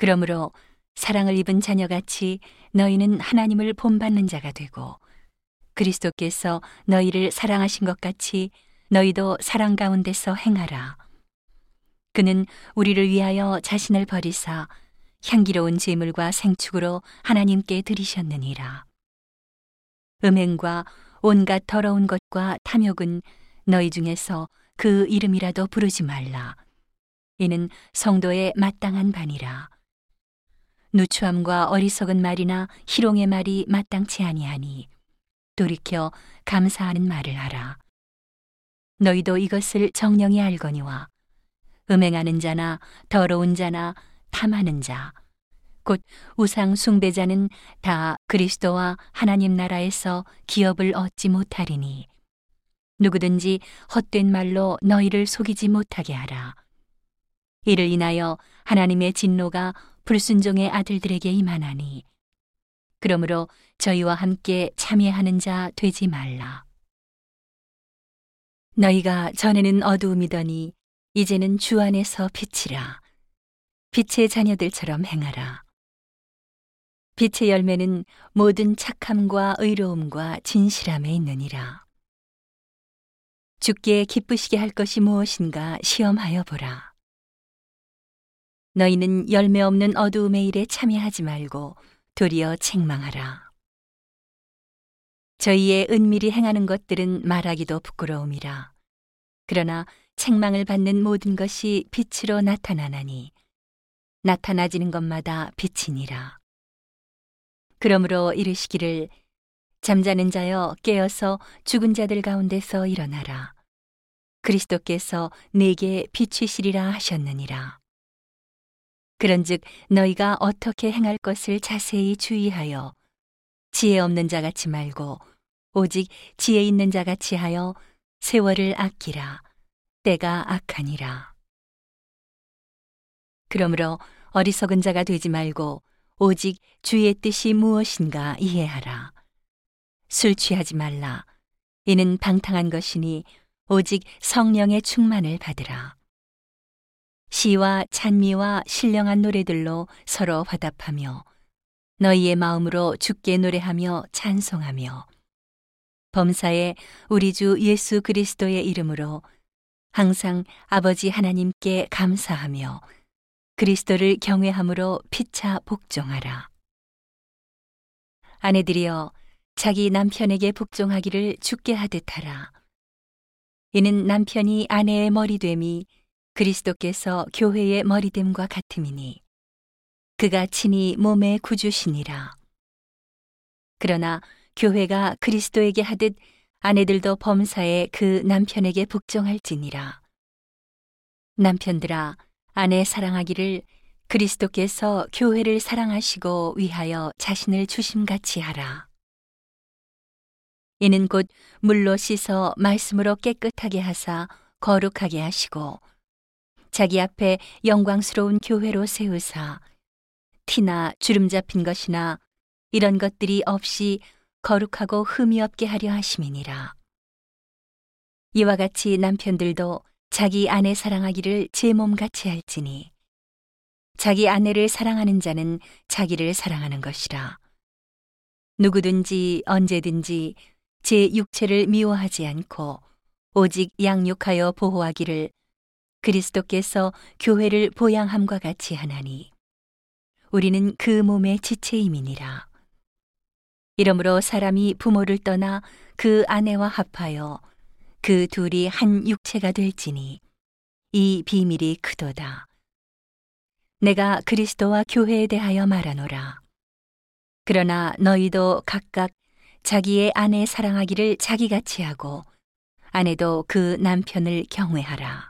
그러므로 사랑을 입은 자녀같이 너희는 하나님을 본받는 자가 되고 그리스도께서 너희를 사랑하신 것 같이 너희도 사랑 가운데서 행하라. 그는 우리를 위하여 자신을 버리사 향기로운 제물과 생축으로 하나님께 드리셨느니라. 음행과 온갖 더러운 것과 탐욕은 너희 중에서 그 이름이라도 부르지 말라. 이는 성도의 마땅한 반이라. 누추함과 어리석은 말이나 희롱의 말이 마땅치 아니하니 돌이켜 감사하는 말을 하라. 너희도 이것을 정령이 알거니와 음행하는 자나 더러운 자나 탐하는 자, 곧 우상 숭배자는 다 그리스도와 하나님 나라에서 기업을 얻지 못하리니 누구든지 헛된 말로 너희를 속이지 못하게 하라. 이를 인하여 하나님의 진노가 불순종의 아들들에게 임하나니 그러므로 저희와 함께 참여하는 자 되지 말라. 너희가 전에는 어두움이더니 이제는 주 안에서 빛이라. 빛의 자녀들처럼 행하라. 빛의 열매는 모든 착함과 의로움과 진실함에 있느니라. 죽게 기쁘시게 할 것이 무엇인가 시험하여 보라. 너희는 열매 없는 어두움의 일에 참여하지 말고 도리어 책망하라. 저희의 은밀히 행하는 것들은 말하기도 부끄러움이라. 그러나 책망을 받는 모든 것이 빛으로 나타나나니 나타나지는 것마다 빛이니라. 그러므로 이르시기를 잠자는 자여 깨어서 죽은 자들 가운데서 일어나라. 그리스도께서 내게 비추시리라 하셨느니라. 그런즉 너희가 어떻게 행할 것을 자세히 주의하여 지혜 없는 자 같이 말고 오직 지혜 있는 자 같이 하여 세월을 아끼라. 때가 악하니라. 그러므로 어리석은 자가 되지 말고 오직 주의 뜻이 무엇인가 이해하라. 술 취하지 말라. 이는 방탕한 것이니 오직 성령의 충만을 받으라. 시와 찬미와 신령한 노래들로 서로 화답하며 너희의 마음으로 주께 노래하며 찬송하며 범사에 우리 주 예수 그리스도의 이름으로 항상 아버지 하나님께 감사하며 그리스도를 경외함으로 피차 복종하라. 아내들이여 자기 남편에게 복종하기를 죽게 하듯 하라. 이는 남편이 아내의 머리됨이 그리스도께서 교회의 머리됨과 같음이니 그가 친히 몸의 구주시니라. 그러나 교회가 그리스도에게 하듯 아내들도 범사에 그 남편에게 복종할지니라. 남편들아, 아내 사랑하기를 그리스도께서 교회를 사랑하시고 위하여 자신을 주심같이 하라. 이는 곧 물로 씻어 말씀으로 깨끗하게 하사 거룩하게 하시고 자기 앞에 영광스러운 교회로 세우사 티나 주름 잡힌 것이나 이런 것들이 없이 거룩하고 흠이 없게 하려 하심이니라. 이와 같이 남편들도 자기 아내 사랑하기를 제 몸같이 할지니 자기 아내를 사랑하는 자는 자기를 사랑하는 것이라. 누구든지 언제든지 제 육체를 미워하지 않고 오직 양육하여 보호하기를 그리스도께서 교회를 보양함과 같이 하나니 우리는 그 몸의 지체임이니라. 이러므로 사람이 부모를 떠나 그 아내와 합하여 그 둘이 한 육체가 될지니 이 비밀이 크도다. 내가 그리스도와 교회에 대하여 말하노라. 그러나 너희도 각각 자기의 아내 사랑하기를 자기같이 하고 아내도 그 남편을 경외하라.